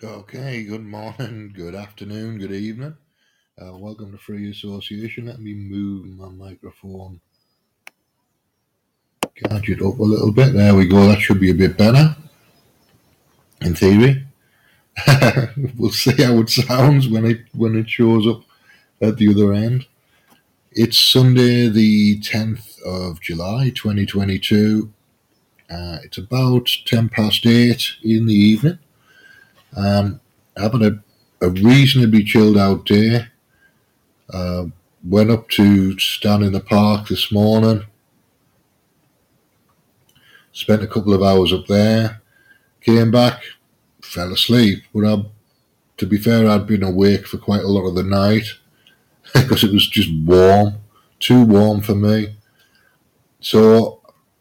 Okay, good morning, good afternoon, good evening. Uh, welcome to Free Association. Let me move my microphone gadget up a little bit. There we go. That should be a bit better, in theory. we'll see how it sounds when it when it shows up at the other end. It's Sunday, the tenth of July, twenty twenty two. Uh, it's about ten past eight in the evening. Um, having a, a reasonably chilled out day. Uh, went up to stand in the park this morning. Spent a couple of hours up there. Came back, fell asleep. But I, to be fair, I'd been awake for quite a lot of the night because it was just warm, too warm for me. So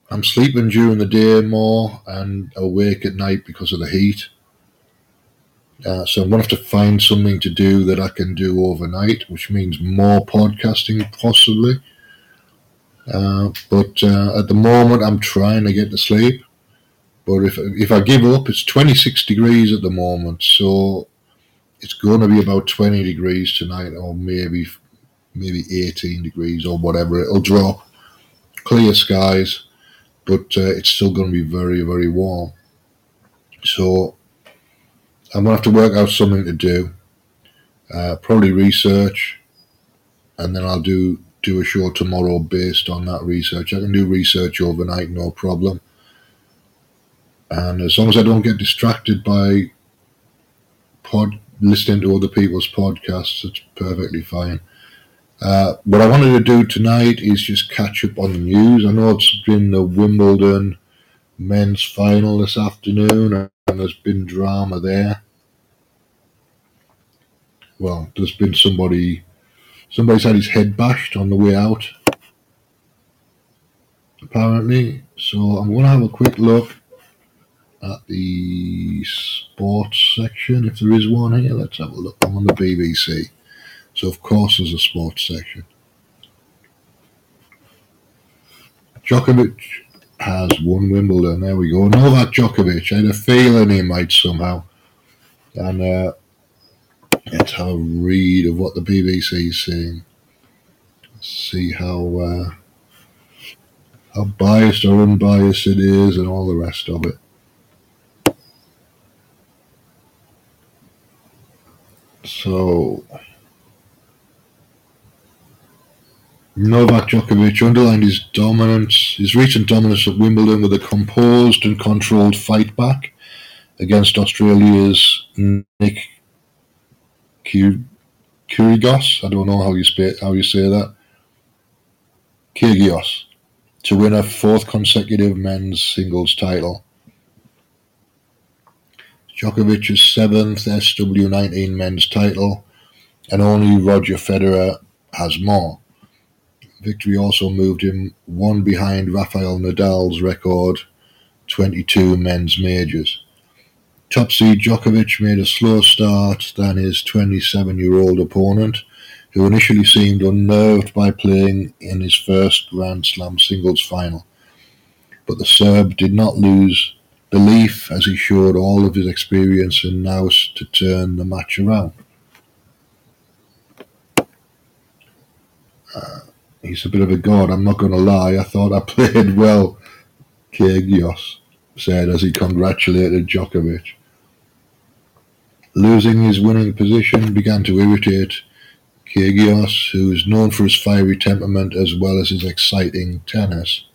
I'm sleeping during the day more and awake at night because of the heat. Uh, so I'm going to have to find something to do that I can do overnight, which means more podcasting possibly. Uh, but uh, at the moment, I'm trying to get to sleep. But if if I give up, it's 26 degrees at the moment, so it's going to be about 20 degrees tonight, or maybe maybe 18 degrees or whatever. It'll drop. Clear skies, but uh, it's still going to be very very warm. So I'm gonna have to work out something to do. Uh, probably research, and then I'll do do a show tomorrow based on that research. I can do research overnight, no problem. And as long as I don't get distracted by pod listening to other people's podcasts, it's perfectly fine. Uh, what I wanted to do tonight is just catch up on the news. I know it's been the Wimbledon men's final this afternoon, and there's been drama there. Well, there's been somebody, somebody's had his head bashed on the way out, apparently. So I'm going to have a quick look at the sports section, if there is one here. Let's have a look. I'm on the BBC. So, of course, there's a sports section. Djokovic has won Wimbledon. There we go. Novak Djokovic. I had a feeling he might somehow. And uh, let's have a read of what the BBC is saying. See how uh, how biased or unbiased it is, and all the rest of it. So, Novak Djokovic underlined his dominance, his recent dominance at Wimbledon with a composed and controlled fight back against Australia's Nick Kyrgios. I don't know how you say how you say that. Kyrgios to win a fourth consecutive men's singles title. Djokovic's seventh SW19 men's title, and only Roger Federer has more. Victory also moved him one behind Rafael Nadal's record 22 men's majors. Top seed Djokovic made a slower start than his 27 year old opponent, who initially seemed unnerved by playing in his first Grand Slam singles final. But the Serb did not lose belief as he showed all of his experience and nous to turn the match around. Uh, he's a bit of a god, I'm not going to lie. I thought I played well, Kyrgios said as he congratulated Djokovic. Losing his winning position began to irritate Kyrgios, who is known for his fiery temperament as well as his exciting tennis.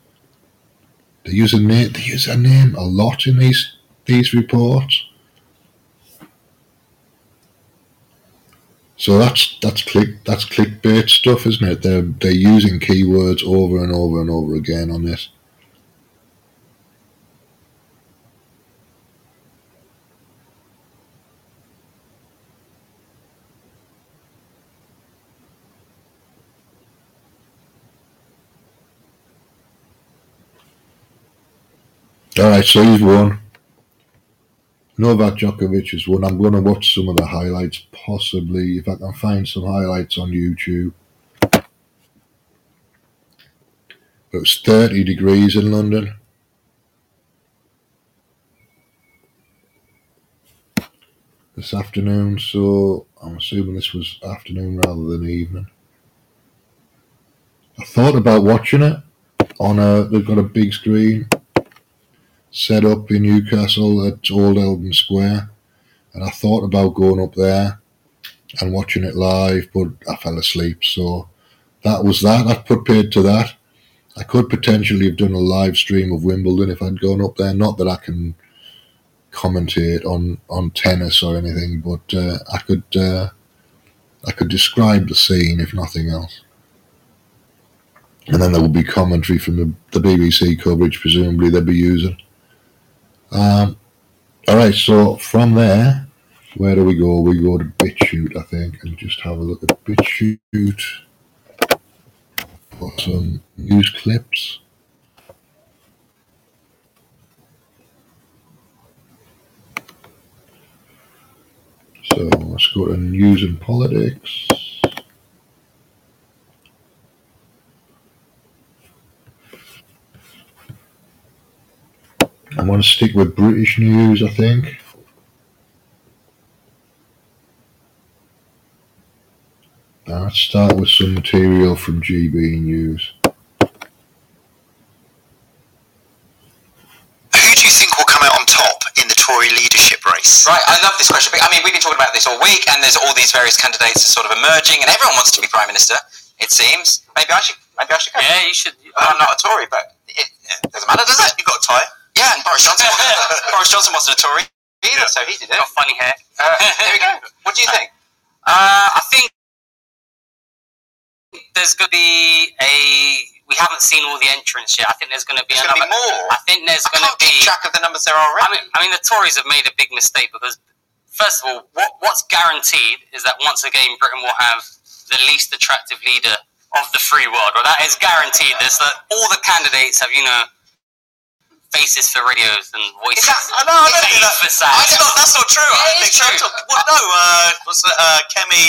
They use a name. They use a name a lot in these these reports. So that's that's click that's clickbait stuff, isn't it? They're they're using keywords over and over and over again on this. Alright, so he's won. Novak Djokovic has won. I'm going to watch some of the highlights, possibly, if I can find some highlights on YouTube. It's 30 degrees in London. this afternoon, so I'm assuming this was afternoon rather than evening. I thought about watching it on a. They've got a big screen set up in Newcastle at Old Eldon Square, and I thought about going up there and watching it live, but I fell asleep. So that was that. I put paid to that. I could potentially have done a live stream of Wimbledon if I'd gone up there. Not that I can commentate on, on tennis or anything, but uh, I could uh, I could describe the scene if nothing else. And then there will be commentary from the, the BBC coverage, presumably they'll be using. Um, all right, so from there, where do we go? We go to BitChute, I think, and just have a look at BitChute for some news clips. So let's go to news and politics. I'm going to stick with British news, I think. Let's start with some material from GB News. Who do you think will come out on top in the Tory leadership race? Right, I love this question. I mean, we've been talking about this all week, and there's all these various candidates are sort of emerging, and everyone wants to be prime minister. It seems. Maybe I should. Maybe I should go. Yeah, you should. Well, I'm not a Tory, but it, it doesn't matter, does it? You've got a tie. Yeah, and Boris Johnson. Boris Johnson wasn't a Tory either, so he did it. Got funny hair. Uh, there we go. What do you think? Uh, I think there's going to be a. We haven't seen all the entrants yet. I think there's going to be There's another. be more. I think there's going to be. keep track of the numbers there I already. mean, I mean, the Tories have made a big mistake because, first of all, what, what's guaranteed is that once again Britain will have the least attractive leader of the free world. Well, that is guaranteed. There's that all the candidates have, you know, faces for radios and voices. That? I know. I don't think that. for I sound. don't- That's not, that's not true. Yeah, I it think is true. so. Well, no, uh, what's it, uh, Kemi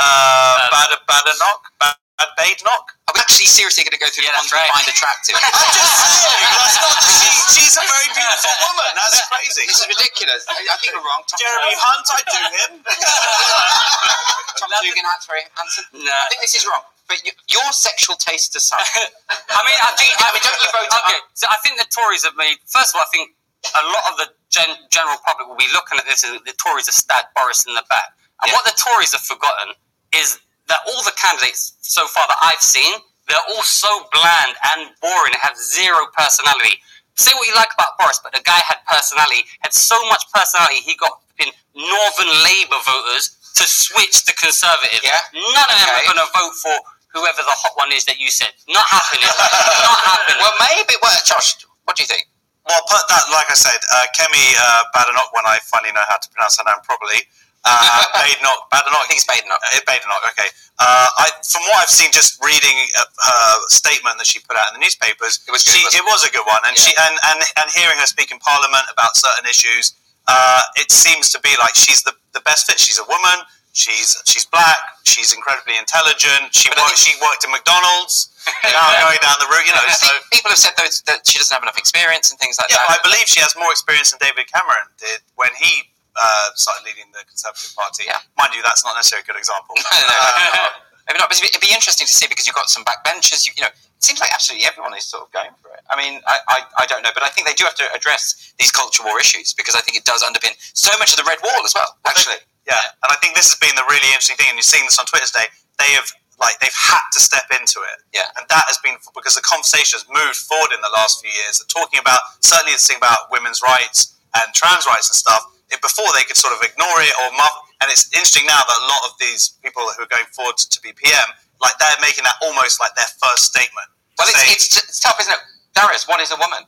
uh, Bad Badenoch? Bad Badenoch? Are we actually seriously going to go through Yeah, the ones that's right. we find attractive? I'm just saying. That's not, she, she's a very beautiful woman. That's crazy. This is ridiculous. I, I think we're wrong. Tom, Jeremy Hunt, I do him. Tom Dugan, that's very handsome. No. I think this is wrong. But you, your sexual taste aside, I mean, I think. I mean, don't you vote- Okay, so I think the Tories have made. First of all, I think a lot of the gen, general public will be looking at this, and the Tories have stabbed Boris in the back. And Yeah. what the Tories have forgotten is that all the candidates so far that I've seen, they're all so bland and boring, have zero personality. Say what you like about Boris, but the guy had personality, had so much personality, he got in Northern Labour voters to switch to Conservative. Yeah. None of them are going to vote for whoever the hot one is that you said. Not happening. Not happening. well, maybe. Well, Josh, what do you think? Well, put that, like I said, uh, Kemi uh, Badenoch, when I finally know how to pronounce her name properly. Uh, Badenoch, Badenoch, I think it's Badenoch. Uh, Badenoch, okay. Uh, I, from what I've seen, just reading uh, her statement that she put out in the newspapers, It was good, she, wasn't it was a good one, and she and, and and hearing her speak in Parliament about certain issues, uh, it seems to be like she's the, the best fit. She's a woman. She's she's black. She's incredibly intelligent. She But worked, she worked in McDonald's. now going down the route, you know. So people have said though that she doesn't have enough experience and things like that. yeah, that. I believe she has more experience than David Cameron did when he uh, started leading the Conservative Party. Yeah. Mind you, that's not necessarily a good example. No, no, no. Maybe not, but it'd be interesting to see because you've got some backbenchers. You, you know, it seems like absolutely everyone is sort of going for it. I mean, I, I, I don't know, but I think they do have to address these culture war issues because I think it does underpin so much of the red wall as well. Actually, Yeah, and I think this has been the really interesting thing, and you're seeing this on Twitter today. They have like they've had to step into it, Yeah. and that has been because the conversation has moved forward in the last few years. They're talking about certainly this thing about women's rights and trans rights and stuff. It, before they could sort of ignore it or muff, and it's interesting now that a lot of these people who are going forward to be PM, like they're making that almost like their first statement. well, it's, Saying- it's, it's tough, isn't it? Darius, what is a woman?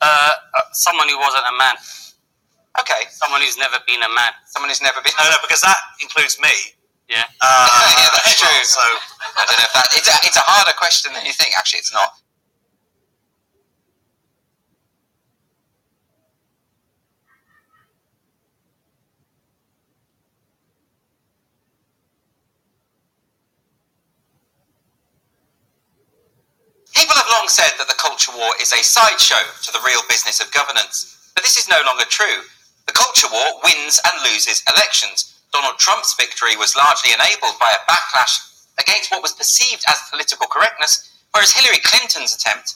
Uh, uh, someone who wasn't a man. Okay, Someone who's never been a man. someone who's never been. no, no, because that includes me. Yeah. Uh, Yeah, that's as well, true. So I don't know if that. It's a, it's a harder question than you think. Actually, it's not. People have long said that the culture war is a sideshow to the real business of governance, but this is no longer true. The culture war wins and loses elections. Donald Trump's victory was largely enabled by a backlash against what was perceived as political correctness, whereas Hillary Clinton's attempt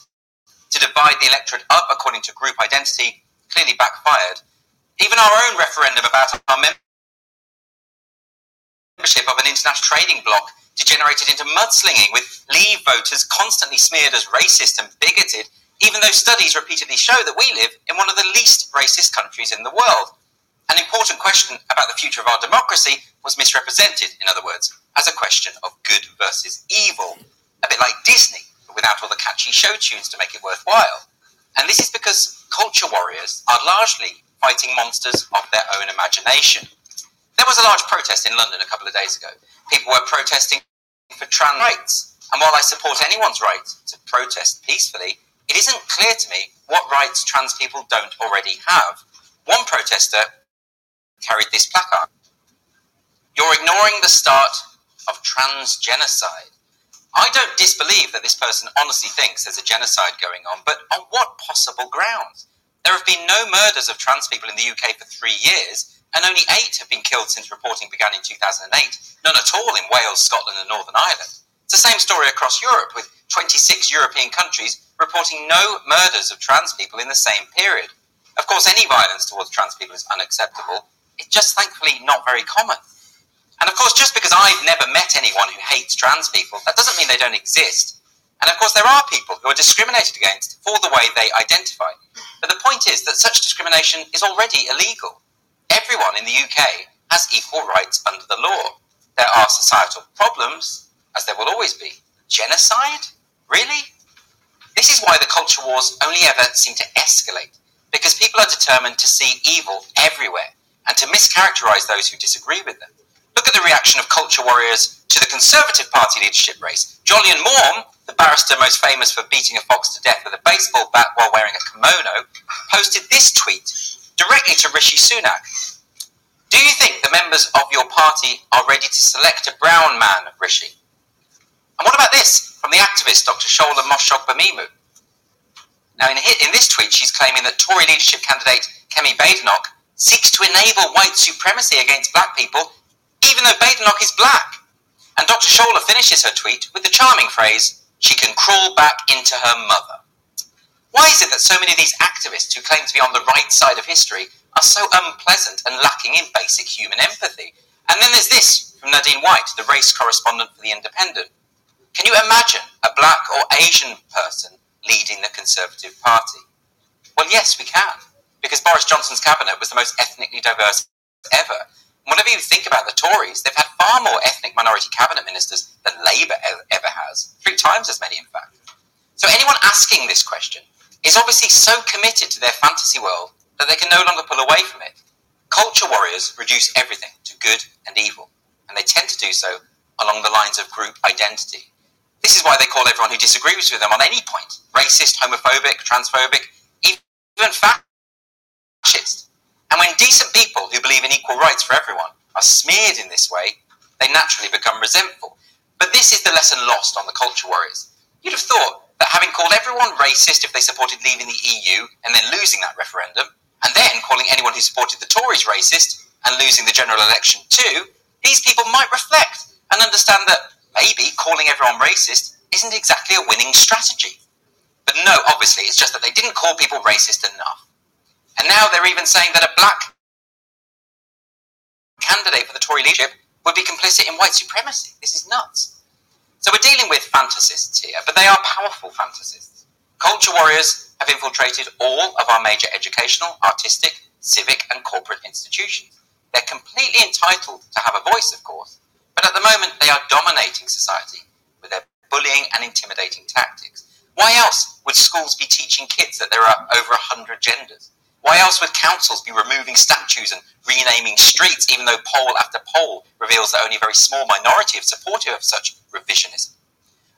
to divide the electorate up according to group identity clearly backfired. Even our own referendum about our membership of an international trading bloc degenerated into mudslinging, with Leave voters constantly smeared as racist and bigoted, even though studies repeatedly show that we live in one of the least racist countries in the world. An important question about the future of our democracy was misrepresented, in other words, as a question of good versus evil, a bit like Disney, but without all the catchy show tunes to make it worthwhile. And this is because culture warriors are largely fighting monsters of their own imagination. There was a large protest in London a couple of days ago. People were protesting for trans rights. And while I support anyone's right to protest peacefully, it isn't clear to me what rights trans people don't already have. One protester carried this placard You're ignoring the start of trans genocide. I don't disbelieve that this person honestly thinks there's a genocide going on, but on what possible grounds? There have been no murders of trans people in the UK for three years, and only eight have been killed since reporting began in 2008. None at all in Wales, Scotland, and Northern Ireland. It's the same story across Europe, with 26 European countries reporting no murders of trans people in the same period. Of course, any violence towards trans people is unacceptable. It's just thankfully not very common. And of course, just because I've never met anyone who hates trans people, that doesn't mean they don't exist. And of course, there are people who are discriminated against for the way they identify. But the point is that such discrimination is already illegal. Everyone in the UK has equal rights under the law. There are societal problems, as there will always be. Genocide? Really? This is why the culture wars only ever seem to escalate, because people are determined to see evil everywhere and to mischaracterize those who disagree with them. Look at the reaction of culture warriors to the Conservative Party leadership race. Jolyon Maugham, the barrister most famous for beating a fox to death with a baseball bat while wearing a kimono, posted this tweet directly to Rishi Sunak. Do you think the members of your party are ready to select a brown man, Rishi? And what about this from the activist Dr. Shola Mos-Shogbamimu? Now, in, in this tweet, she's claiming that Tory leadership candidate Kemi Badenoch seeks to enable white supremacy against black people even though Badenoch is black. And Dr. Shola finishes her tweet with the charming phrase, she can crawl back into her mother. Why is it that so many of these activists who claim to be on the right side of history are so unpleasant and lacking in basic human empathy? And then there's this from Nadine White, the race correspondent for The Independent. Can you imagine a black or Asian person leading the Conservative Party? Well, yes, we can, because Boris Johnson's cabinet was the most ethnically diverse ever, whenever you think about the Tories, they've had far more ethnic minority cabinet ministers than Labour ever has. Three times as many, in fact. So anyone asking this question is obviously so committed to their fantasy world that they can no longer pull away from it. Culture warriors reduce everything to good and evil, and they tend to do so along the lines of group identity. This is why they call everyone who disagrees with them on any point racist, homophobic, transphobic, even fascist. And when decent people who believe in equal rights for everyone are smeared in this way, they naturally become resentful. But this is the lesson lost on the culture warriors. You'd have thought that having called everyone racist if they supported leaving the EU and then losing that referendum, and then calling anyone who supported the Tories racist and losing the general election too, these people might reflect and understand that maybe calling everyone racist isn't exactly a winning strategy. But no, obviously, it's just that they didn't call people racist enough. And now they're even saying that a black candidate for the Tory leadership would be complicit in white supremacy. This is nuts. So we're dealing with fantasists here, but they are powerful fantasists. Culture warriors have infiltrated all of our major educational, artistic, civic, and corporate institutions. They're completely entitled to have a voice, of course, but at the moment they are dominating society with their bullying and intimidating tactics. Why else would schools be teaching kids that there are over 100 genders? Why else would councils be removing statues and renaming streets, even though poll after poll reveals that only a very small minority are supportive of such revisionism?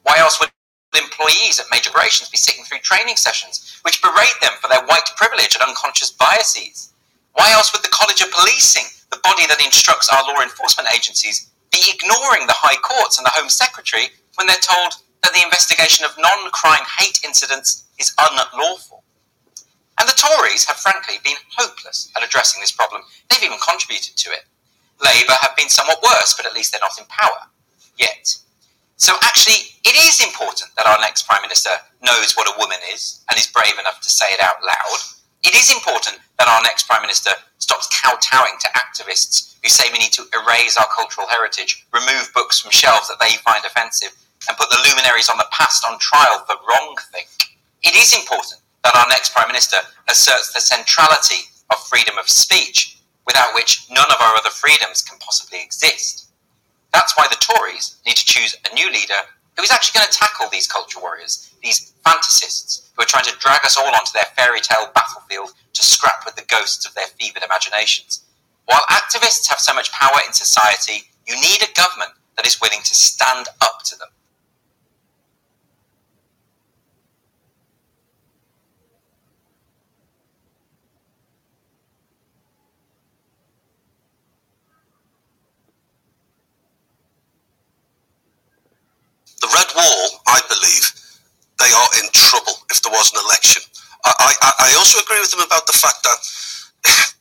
Why else would employees at major corporations be sitting through training sessions which berate them for their white privilege and unconscious biases? Why else would the College of Policing, the body that instructs our law enforcement agencies, be ignoring the High Courts and the Home Secretary when they're told that the investigation of non crime hate incidents is unlawful? And the Tories have frankly been hopeless at addressing this problem. They've even contributed to it. Labour have been somewhat worse, but at least they're not in power yet. So actually, it is important that our next Prime Minister knows what a woman is and is brave enough to say it out loud. It is important that our next Prime Minister stops kowtowing to activists who say we need to erase our cultural heritage, remove books from shelves that they find offensive, and put the luminaries on the past on trial for wrongthink. It is important that our next Prime Minister asserts the centrality of freedom of speech, without which none of our other freedoms can possibly exist. That's why the Tories need to choose a new leader who is actually going to tackle these culture warriors, these fantasists who are trying to drag us all onto their fairy tale battlefield to scrap with the ghosts of their fevered imaginations. While activists have so much power in society, you need a government that is willing to stand up to them. The Red Wall, I believe, they are in trouble if there was an election. I, I, I also agree with them about the fact that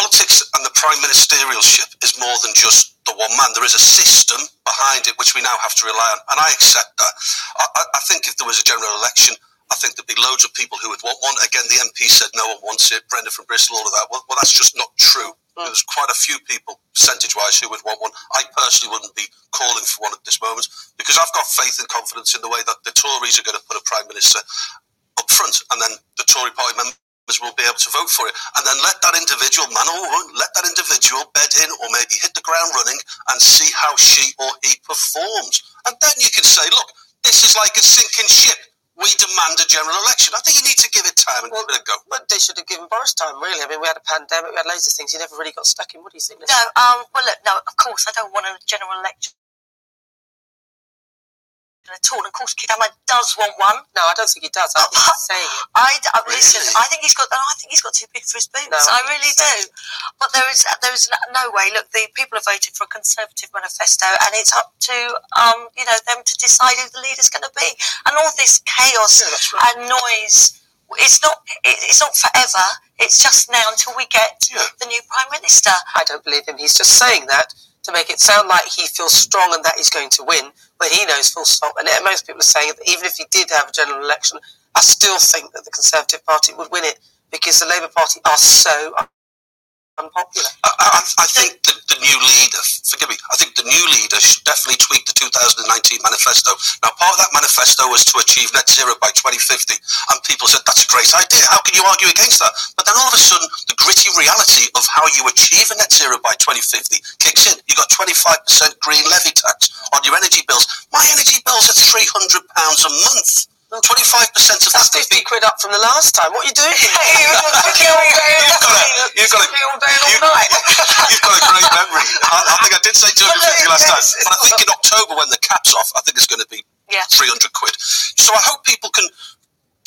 politics and the prime ministerialship is more than just the one man. There is a system behind it which we now have to rely on, and I accept that. I, I, I think if there was a general election, I think there'd be loads of people who would want one. Again, the MP said no one wants it. Brenda from Bristol, all of that. Well, well that's just not true. There's quite a few people, percentage-wise, who would want one. I personally wouldn't be calling for one at this moment because I've got faith and confidence in the way that the Tories are going to put a prime minister up front, and then the Tory party members will be able to vote for it, and then let that individual man or woman, let that individual bed in or maybe hit the ground running and see how she or he performs, and then you can say, look, this is like a sinking ship. We demand a general election. I think you need to give it time and Well, give it a go. But they should have given Boris time, really. I mean, we had a pandemic, we had loads of things. He never really got stuck in. What do you think? No, um, well, look, no, of course, I don't want a general election at all. Of course, Keir Starmer does want one. No, I don't think he does. I think he's saying it. I, d- uh, listen. I think he's got. I think he's got too big for his boots. No, I I really so. do. But there is there is no way. Look, the people have voted for a conservative manifesto, and it's up to um you know them to decide who the leader's going to be. And all this chaos Yeah, that's right. and noise. It's not. it- It's not forever. It's just now until we get Yeah. the new prime minister. I don't believe him. He's just saying that to make it sound like he feels strong and that he's going to win, when he knows full stop. And most people are saying that even if he did have a general election, I still think that the Conservative Party would win it because the Labour Party are so unpopular. I, I, I think the, the new leader, forgive me, I think the new leader should definitely tweak the 2019 manifesto. Now, part of that manifesto was to achieve net zero by 2050, and people said that's a great idea. How can you argue against that? But then all of a sudden, the gritty reality of how you achieve a net zero by 2050 kicks in. You got 25% green levy tax on your energy bills. My energy bills are 300 pounds a month. 25% of That's that would 50 quid up from the last time. What are you doing? You've got a- you've got a- all day and you- all. You've got a great memory. I, I think I did say 250 last time, but I think in October when the cap's off, I think it's going to be Yeah. 300 quid. So I hope people can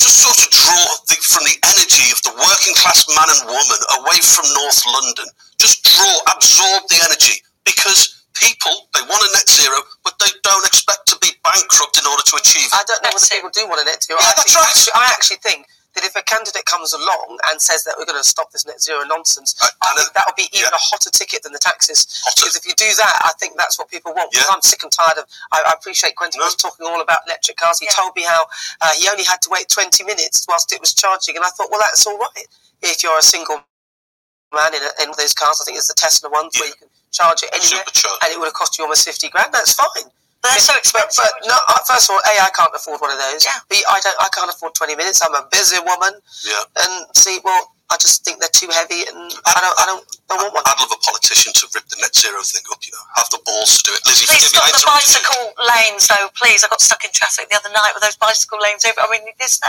just sort of draw the, from the energy of the working class man and woman away from North London. Just draw, absorb the energy because people they want a net zero, but they don't expect to be bankrupt in order to achieve it. I don't know That's whether it. people do want a net zero. Yeah, I, that's think, right. actually, I actually think that if a candidate comes along and says that we're going to stop this net zero nonsense, I- I I think that would be even yeah. a hotter ticket than the taxes. Hotter. Because if you do that, I think that's what people want. Because Yeah. I'm sick and tired of. I, I appreciate Quentin No. was talking all about electric cars. He Yeah. told me how uh, he only had to wait 20 minutes whilst it was charging, and I thought, well, that's all right if you're a single man in, a, in those cars. I think it's the Tesla ones where you can charge it anywhere, and it would have cost you almost 50 grand. That's fine. But so expensive. but no, uh, first of all, a I can't afford one of those. Yeah. B I don't. I can't afford twenty minutes. I'm a busy woman, Yeah. and C well, I just think they're too heavy, and I don't. I don't. Don't want one. I'd love a politician to rip the net zero thing up, you know, have the balls to do it. Lizzie, Please stop the bicycle lanes, though. Please, I got stuck in traffic the other night with those bicycle lanes. Over. I mean, this,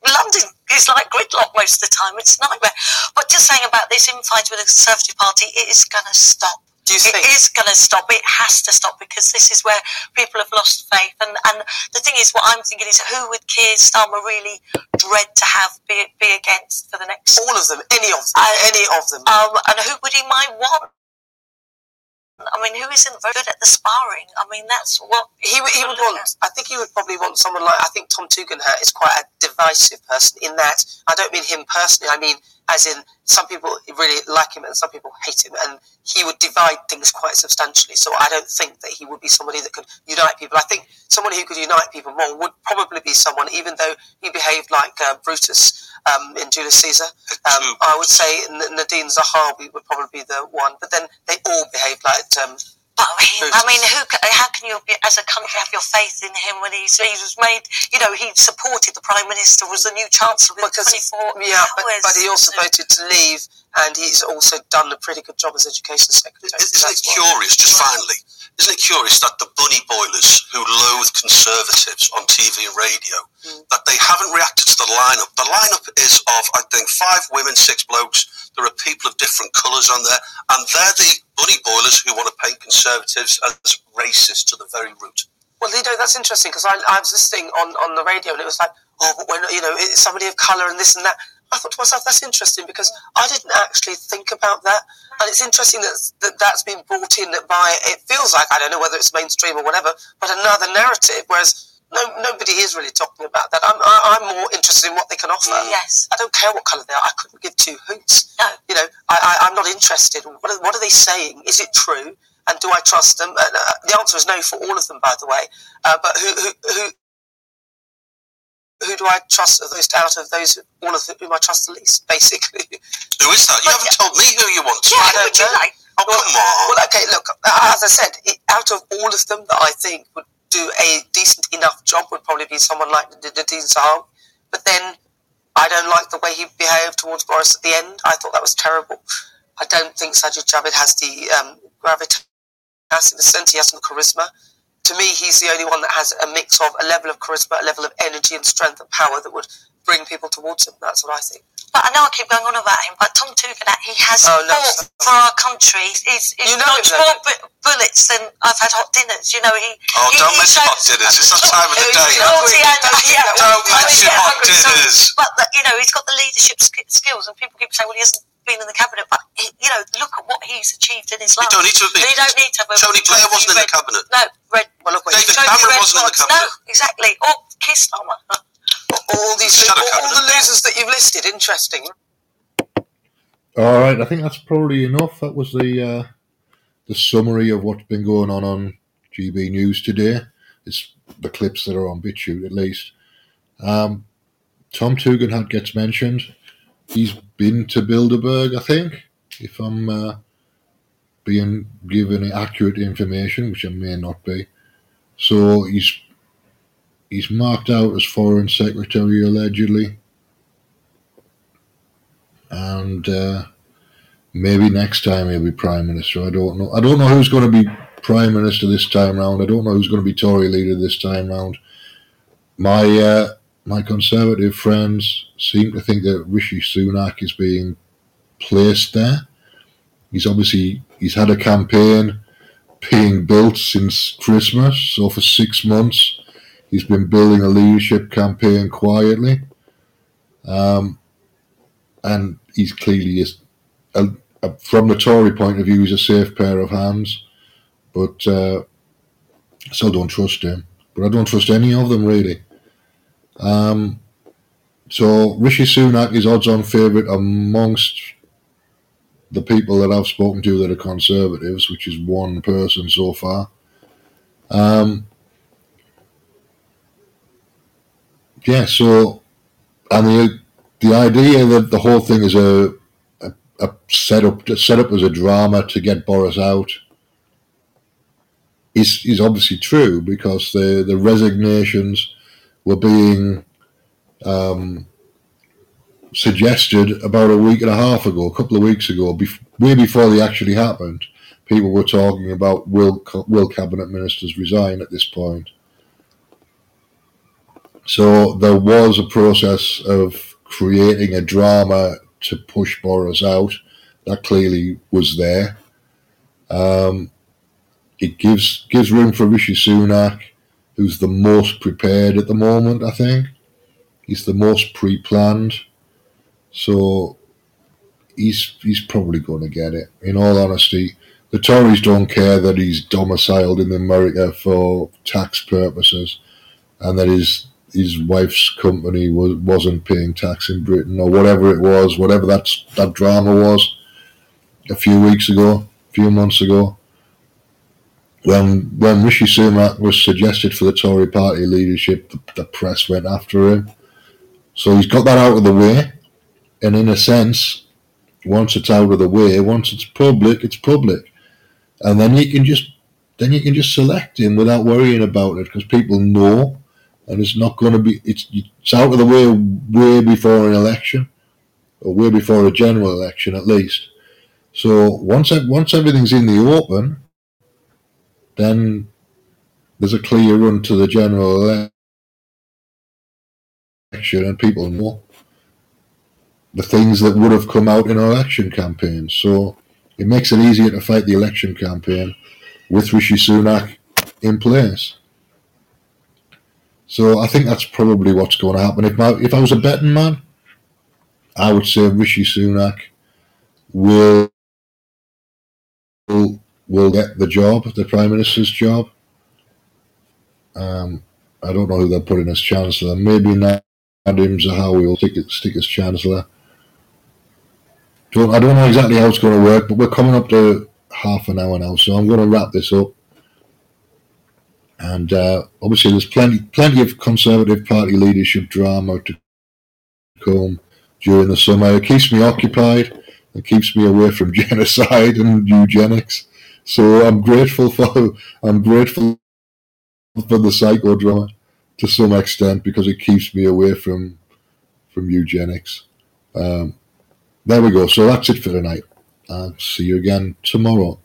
London is like gridlock most of the time. It's a nightmare. But just saying about this infight with the Conservative Party, it is going to stop. Do you It think? is going to stop. It has to stop because this is where people have lost faith. And, and the thing is, what I'm thinking is, who would Keir Starmer really dread to have be, be against for the next? All of them. Any of them. I- any of them. Um, and who would he might want? I mean, who isn't very good at the sparring? I mean, that's what He, would- he would want. I think he would probably want someone like. I think Tom Tugendhat is quite a divisive person in that. I don't mean him personally. I mean, as in some people really like him and some people hate him, and he would divide things quite substantially. So I don't think that he would be somebody that could unite people. I think someone who could unite people more would probably be someone, even though he behaved like uh, Brutus um, in Julius Caesar. Um, I would say Nadhim Zahawi would probably be the one, but then they all behaved like. Um, I mean, I mean, who? How can you, as a country, have your faith in him when he's he was made? You know, he supported the prime minister, was the new chancellor with because twenty four yeah, but, oh, hours. but he also voted to leave, and he's also done a pretty good job as education secretary. Isn't it curious, just finally, isn't it curious that the bunny boilers who loathe conservatives on TV and radio, mm. that they haven't reacted to the lineup? The lineup is of, I think, five women, six blokes. There are people of different colours on there, and they're the bunny boilers who want to paint conservatives as racist to the very root. Well, you know that's interesting because I, I was listening on, on the radio and it was like, oh, but when you know it's somebody of colour and this and that. I thought to myself, that's interesting because I didn't actually think about that, and it's interesting that, that that's been brought in by. It feels like I don't know whether it's mainstream or whatever, but another narrative. Whereas no, nobody is really talking about that. I'm I, I'm more interested in what they can offer. Yes. I don't care what colour they are. I couldn't give two hoots. No. You know, I, I, I'm not interested. What are, what are they saying? Is it true? And do I trust them? And, uh, the answer is no for all of them, by the way. Uh, but who, who, who, who do I trust of those out of those all of whom I trust the least? Basically, Who is that? You haven't told me who you want. Yeah, I don't know. like? Oh, come on. Well, okay, look. As I said, it, out of all of them that I think would do a decent enough job would probably be someone like Nadhim Zahawi. But then I don't like the way he behaved towards Boris at the end. I thought that was terrible. I don't think Sajid Javid has the um, gravitas in the sense he has some charisma. To me, he's the only one that has a mix of a level of charisma, a level of energy and strength and power that would bring people towards him. That's what I think. But I know I keep going on about him, but Tom Tugendhat, he has Oh, no, fought so- for our country. He's, he's You know dodged him, more bu- bullets than I've had hot dinners. You know, he. Oh, he, don't he mention hot dinners. It's that time of the day. hungry. Naughty and- Don't yeah. Don't mention yeah, hot hungry, so- dinners. But the, you know, he's got the leadership sk- skills, and people keep saying, "Well, he hasn't been in the cabinet." But he, you know, look at what he's achieved in his life. don't need to have been. You don't need to have Tony Blair wasn't in the cabinet. No, red. Well, look, David Tony Cameron wasn't in the cabinet. No, exactly. Or Keir Starmer. All these Shadow all, all the losers that you've listed. Interesting. All right, I think that's probably enough. That was the uh, the summary of what's been going on on GB News today. It's the clips that are on BitChute, at least. Um, Tom Tugendhat gets mentioned. He's been to Bilderberg, I think, if I'm uh, being given accurate information, which I may not be. So he's he's marked out as foreign secretary allegedly and uh, maybe next time he'll be prime minister. I don't know. I don't know who's going to be prime minister this time round. I don't know who's going to be Tory leader this time round. My uh, my conservative friends seem to think that Rishi Sunak is being placed there. He's obviously he's had a campaign being built since Christmas, so for six months he's been building a leadership campaign quietly. Um, and he's clearly is a, a, from the Tory point of view, he's a safe pair of hands. But uh, I still don't trust him. But I don't trust any of them really. Um, so Rishi Sunak is odds-on favourite amongst the people that I've spoken to that are conservatives, which is one person so far. Um, yeah, so and the the idea that the whole thing is a a, a set up as a drama to get Boris out is is obviously true because the the resignations were being um, suggested about a week and a half ago, a couple of weeks ago, bef- way before they actually happened. People were talking about will will cabinet ministers resign at this point. So there was a process of creating a drama to push Boris out. That clearly was there. Um, it gives gives room for Rishi Sunak, who's the most prepared at the moment. I think he's the most pre-planned, so he's he's probably going to get it. In all honesty, the Tories don't care that he's domiciled in America for tax purposes, and that his his wife's company was wasn't paying tax in Britain or whatever it was, whatever that that drama was a few weeks ago, a few months ago. When when Rishi Sunak was suggested for the Tory party leadership, the, the press went after him. So he's got that out of the way, and in a sense, once it's out of the way, once it's public, it's public, and then you can just then you can just select him without worrying about it because people know, and it's not going to be it's it's out of the way way before an election, or way before a general election at least. So once once everything's in the open, then there's a clear run to the general election, and people know the things that would have come out in election campaign. So it makes it easier to fight the election campaign with Rishi Sunak in place. So I think that's probably what's going to happen. If my, if I was a betting man, I would say Rishi Sunak will will will get the job, the Prime Minister's job. Um, I don't know who they're putting as Chancellor. Maybe Nadhim Zahawi will stick, stick as Chancellor. Don't, I don't know exactly how it's going to work, but we're coming up to half an hour now, so I'm going to wrap this up. And uh, obviously, there's plenty, plenty of Conservative Party leadership drama to come during the summer. It keeps me occupied. It keeps me away from genocide and eugenics. So I'm grateful for I'm grateful for the psychodrama to some extent because it keeps me away from from eugenics. Um, there we go. So that's it for tonight. I'll see you again tomorrow.